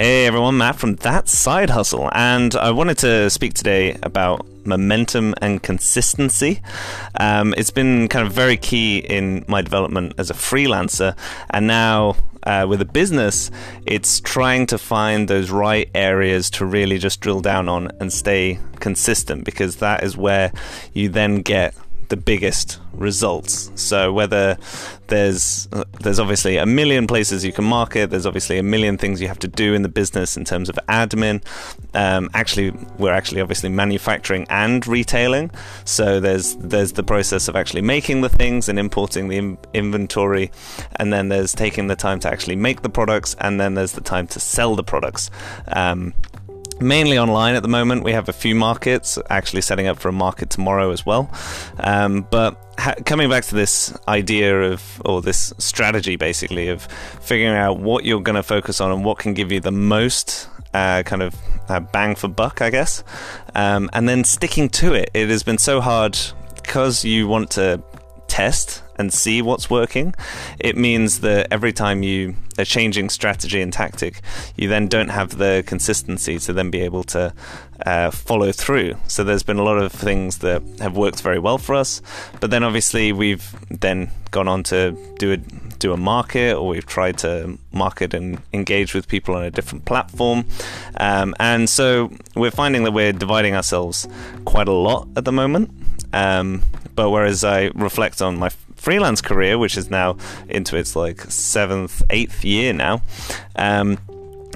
Hey everyone, Matt from That Side Hustle, and I wanted to speak today about momentum and consistency. Um, it's been kind of very key in my development as a freelancer, and now uh, with a business, it's trying to find those right areas to really just drill down on and stay consistent because that is where you then get the biggest results. So whether there's there's obviously a million places you can market, there's obviously a million things you have to do in the business in terms of admin. Um, actually, we're actually obviously manufacturing and retailing. So there's there's the process of actually making the things and importing the in- inventory, and then there's taking the time to actually make the products, and then there's the time to sell the products. Um, mainly online at the moment. We have a few markets, actually setting up for a market tomorrow as well. Um, but ha- coming back to this idea of, or this strategy basically, of figuring out what you're going to focus on and what can give you the most uh, kind of uh, bang for buck, I guess, um, and then sticking to it. It has been so hard because you want to test and see what's working, it means that every time you are changing strategy and tactic, you then don't have the consistency to then be able to uh, follow through. So there's been a lot of things that have worked very well for us, but then obviously we've then gone on to do a do a market, or we've tried to market and engage with people on a different platform, um, and so we're finding that we're dividing ourselves quite a lot at the moment. Um, but whereas I reflect on my freelance career, which is now into its like seventh, eighth year now, um,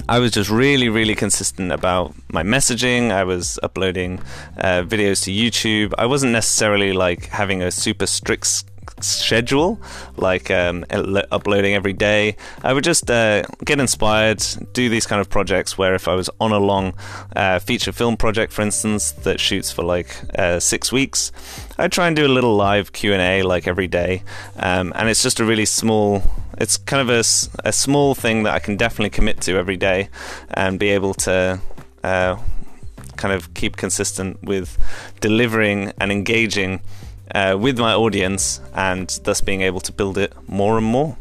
I was just really, really consistent about my messaging. I was uploading uh, videos to YouTube. I wasn't necessarily like having a super strict schedule, like um, uploading every day. I would just uh, get inspired, do these kind of projects where if I was on a long uh, feature film project, for instance, that shoots for like uh, six weeks, I try and do a little live Q and A like every day, um, and it's just a really small. It's kind of a, a small thing that I can definitely commit to every day, and be able to uh, kind of keep consistent with delivering and engaging uh, with my audience and thus being able to build it more and more.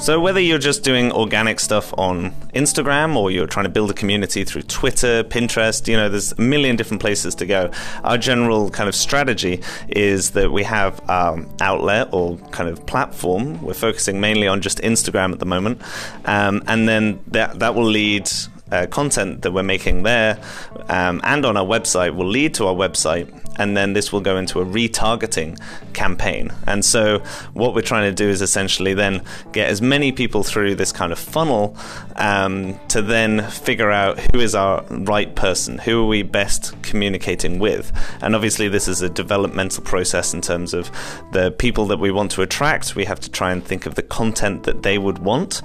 So, whether you're just doing organic stuff on Instagram or you're trying to build a community through Twitter, Pinterest, you know, there's a million different places to go. Our general kind of strategy is that we have um, outlet or kind of platform. We're focusing mainly on just Instagram at the moment. Um, and then that, that will lead uh, content that we're making there um, and on our website will lead to our website and then this will go into a retargeting campaign. And so, what we're trying to do is essentially then get as many people through this kind of funnel um, to then figure out who is our right person, who are we best communicating with. And obviously, this is a developmental process in terms of the people that we want to attract. We have to try and think of the content that they would want.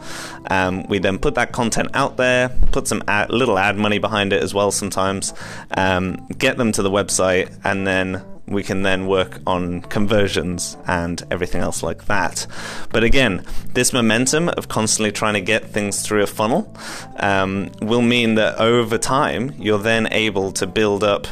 Um, we then put that content out there, put some ad, little ad money behind it as well sometimes, um, get them to the website, and then we can then work on conversions and everything else like that. But again, this momentum of constantly trying to get things through a funnel um, will mean that over time you're then able to build up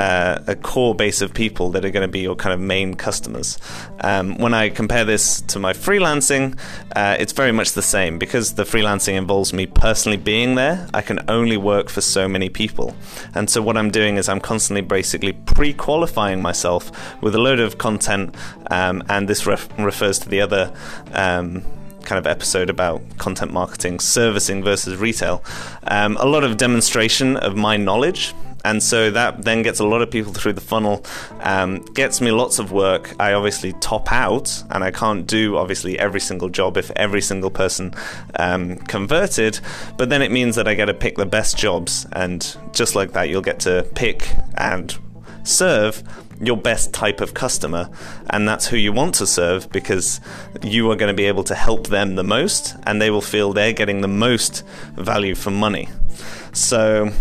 uh, a core base of people that are going to be your kind of main customers. Um, when I compare this to my freelancing, uh, it's very much the same because the freelancing involves me personally being there. I can only work for so many people, and so what I'm doing is I'm constantly basically pre-qualifying myself with a load of content, um, and this ref- refers to the other. Um, kind of episode about content marketing, servicing versus retail. Um, a lot of demonstration of my knowledge and so that then gets a lot of people through the funnel, um, gets me lots of work. I obviously top out, and I can't do obviously every single job if every single person um, converted. But then it means that I get to pick the best jobs, and just like that, you'll get to pick and serve your best type of customer and that's who you want to serve because you are going to be able to help them the most and they will feel they're getting the most value for money so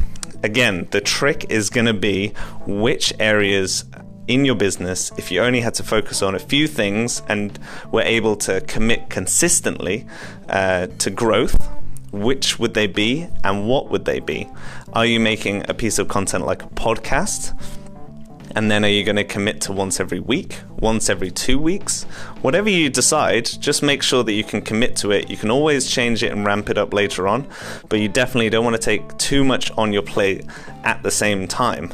again, the trick is going to be which areas in your business, if you only had to focus on a few things and were able to commit consistently uh, to growth, which would they be and what would they be? Are you making a piece of content like a podcast? And then are you going to commit to once every week, once every two weeks? Whatever you decide, just make sure that you can commit to it. You can always change it and ramp it up later on, but you definitely don't want to take too much on your plate at the same time.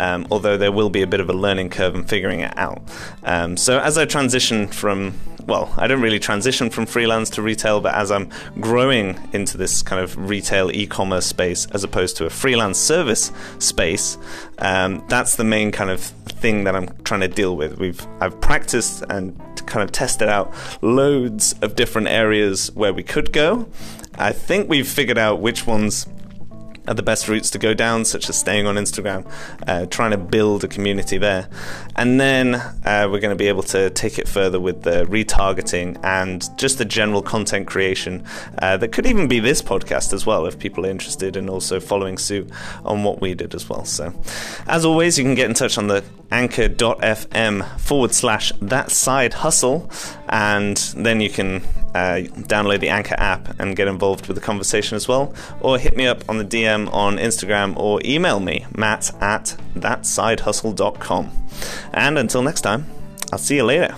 Um, although there will be a bit of a learning curve in figuring it out. Um, so as I transition from well, I don't really transition from freelance to retail, but as I'm growing into this kind of retail e-commerce space as opposed to a freelance service space, um, that's the main kind of thing that I'm trying to deal with. We've I've practiced and kind of tested out loads of different areas where we could go. I think we've figured out which ones are the best routes to go down, such as staying on Instagram, uh, trying to build a community there. And then uh, we're going to be able to take it further with the retargeting and just the general content creation uh, that could even be this podcast as well, if people are interested in also following suit on what we did as well. So, as always, you can get in touch on the anchor.fm forward slash that side hustle, and then you can uh, download the Anchor app and get involved with the conversation as well, or hit me up on the DM on Instagram or email me, matt at thatsidehustle.com. And until next time, I'll see you later.